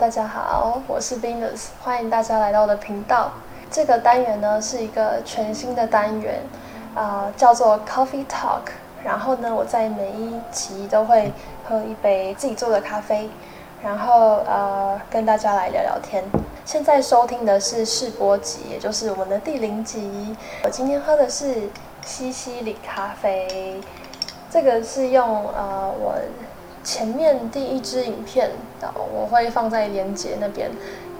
大家好，我是 Venus，欢迎大家来到我的频道。这个单元呢是一个全新的单元，啊、叫做 Coffee Talk。然后呢，我在每一集都会喝一杯自己做的咖啡，然后呃跟大家来聊聊天。现在收听的是试播集，也就是我们的第零集。我今天喝的是西西里咖啡，这个是用呃我。前面第一支影片，我会放在连结那边。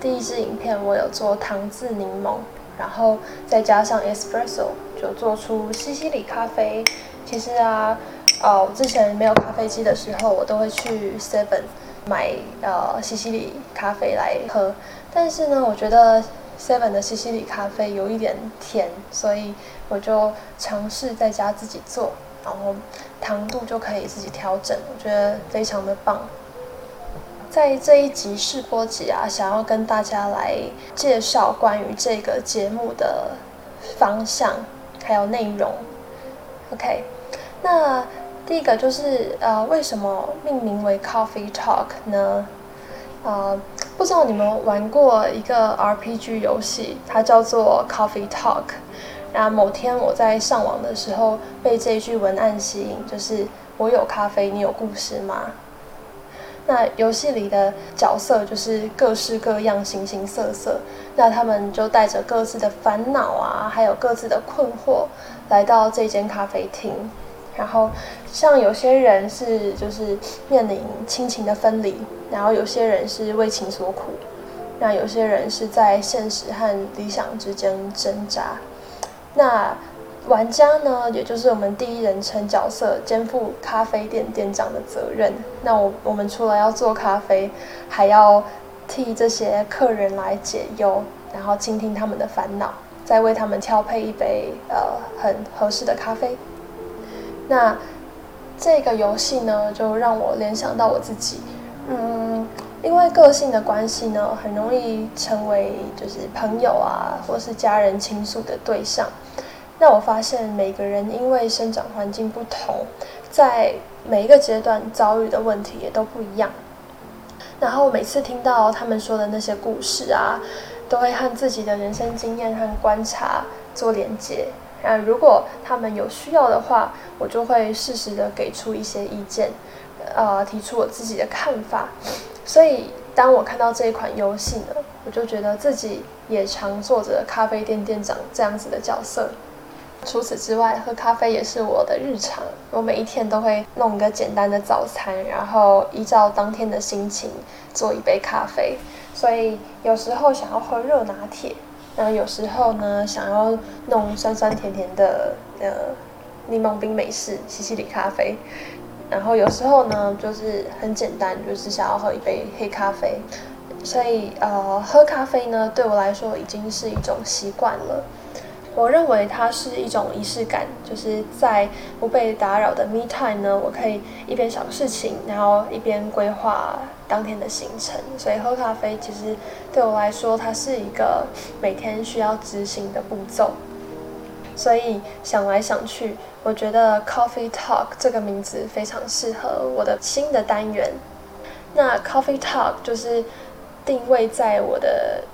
第一支影片我有做糖渍柠檬，然后再加上 espresso，就做出西西里咖啡。其实啊，呃，之前没有咖啡机的时候，我都会去 Seven 买呃西西里咖啡来喝。但是呢，我觉得 Seven 的西西里咖啡有一点甜，所以我就尝试在家自己做。然后糖度就可以自己调整，我觉得非常的棒。在这一集试播集啊，想要跟大家来介绍关于这个节目的方向还有内容。OK，那第一个就是呃，为什么命名为 Coffee Talk 呢？呃，不知道你们玩过一个 RPG 游戏，它叫做 Coffee Talk。然后某天我在上网的时候被这句文案吸引，就是“我有咖啡，你有故事吗？”那游戏里的角色就是各式各样、形形色色，那他们就带着各自的烦恼啊，还有各自的困惑，来到这间咖啡厅。然后像有些人是就是面临亲情的分离，然后有些人是为情所苦，那有些人是在现实和理想之间挣扎。那玩家呢，也就是我们第一人称角色，肩负咖啡店店长的责任。那我我们除了要做咖啡，还要替这些客人来解忧，然后倾听他们的烦恼，再为他们调配一杯呃很合适的咖啡。那这个游戏呢，就让我联想到我自己，因为个性的关系呢，很容易成为就是朋友啊，或是家人倾诉的对象。那我发现每个人因为生长环境不同，在每一个阶段遭遇的问题也都不一样。然后每次听到他们说的那些故事啊，都会和自己的人生经验和观察做连接。那，如果他们有需要的话，我就会适时的给出一些意见，呃，提出我自己的看法。所以当我看到这一款游戏呢，我就觉得自己也常做着咖啡店店长这样子的角色。除此之外，喝咖啡也是我的日常。我每一天都会弄一个简单的早餐，然后依照当天的心情做一杯咖啡。所以有时候想要喝热拿铁，然后有时候呢想要弄酸酸甜甜的呃柠檬冰美式西西里咖啡，然后有时候呢就是很简单，就是想要喝一杯黑咖啡。所以呃，喝咖啡呢对我来说已经是一种习惯了。我认为它是一种仪式感，就是在不被打扰的 me time 呢，我可以一边想事情，然后一边规划当天的行程。所以喝咖啡其实对我来说，它是一个每天需要执行的步骤。所以想来想去，我觉得 Coffee Talk 这个名字非常适合我的新的单元。那 Coffee Talk 就是定位在我的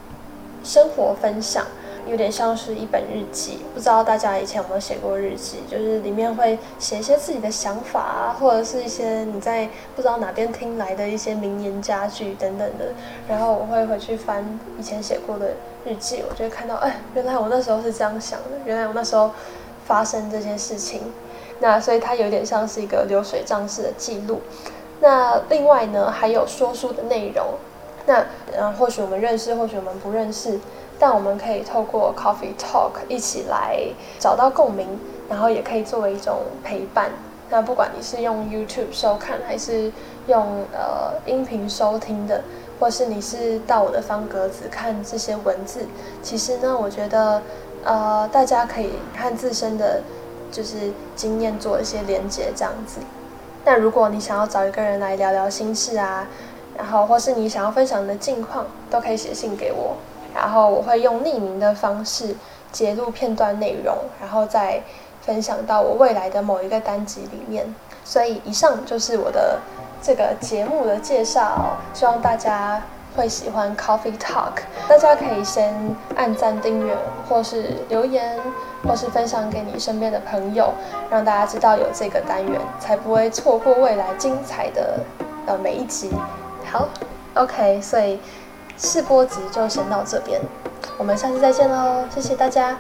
生活分享。有点像是一本日记，不知道大家以前有没有写过日记？就是里面会写一些自己的想法啊，或者是一些你在不知道哪边听来的一些名言佳句等等的。然后我会回去翻以前写过的日记，我就会看到，哎，原来我那时候是这样想的，原来我那时候发生这件事情。那所以它有点像是一个流水账式的记录。那另外呢，还有说书的内容。那嗯，或许我们认识，或许我们不认识。但我们可以透过 Coffee Talk 一起来找到共鸣，然后也可以作为一种陪伴。那不管你是用 YouTube 收看，还是用呃音频收听的，或是你是到我的方格子看这些文字，其实呢，我觉得呃大家可以和自身的就是经验做一些连接，这样子。那如果你想要找一个人来聊聊心事啊，然后或是你想要分享的近况，都可以写信给我。然后我会用匿名的方式截录片段内容，然后再分享到我未来的某一个单集里面。所以以上就是我的这个节目的介绍，希望大家会喜欢 Coffee Talk。大家可以先按赞、订阅，或是留言，或是分享给你身边的朋友，让大家知道有这个单元，才不会错过未来精彩的呃每一集。好，OK，所以试播集就先到这边，我们下次再见喽，谢谢大家。